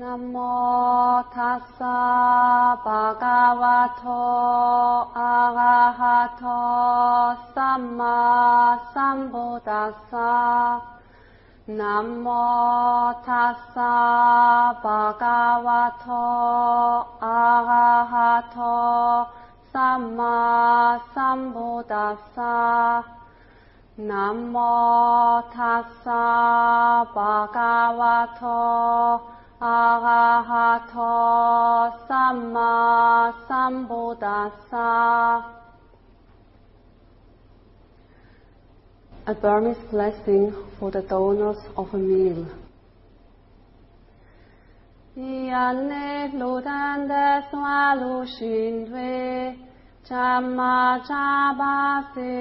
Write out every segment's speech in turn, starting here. นะโมทัสสะปะกาวะโทอะระหะโทสัมมาสัมพุทธัสสะนะโมทัสสะปะกาวะโอะระหะโสัมมาสัมพุทธัสสะนะโมทัสสะปะกาวะ Sama อะระหะโตสัมมาสัมพุทธัสสะ A Burmese blessing for the donors of a meal. Yanne lutan de chama Chabase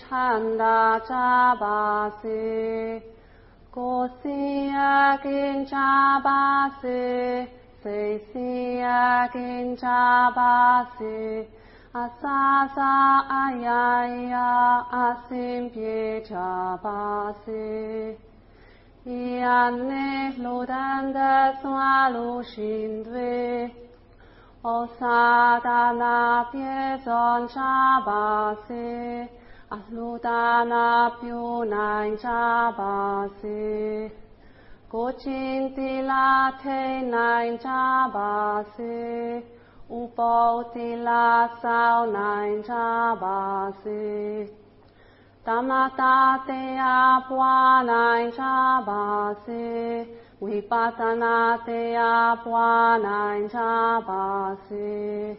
chanda Chabase. 高兴啊，跟长辈说；伤心啊，跟长辈说。啊，啥啥哎呀呀，心别长辈说。一年内不能得双流星雨，我啥都拿别人长辈说。Ahludana piu nain jabasi. Kuchin na te nain jabasi. Upo tila sao nain jabasi. Tamata te nain jabasi. Vipassana te nain jabasi.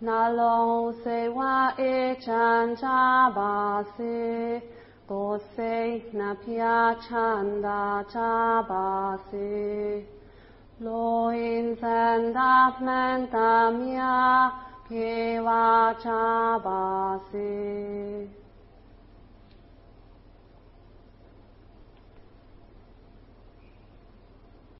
那老是挖一阵子把水，可是那偏唱的差把戏，老先生的门当也偏唱把戏。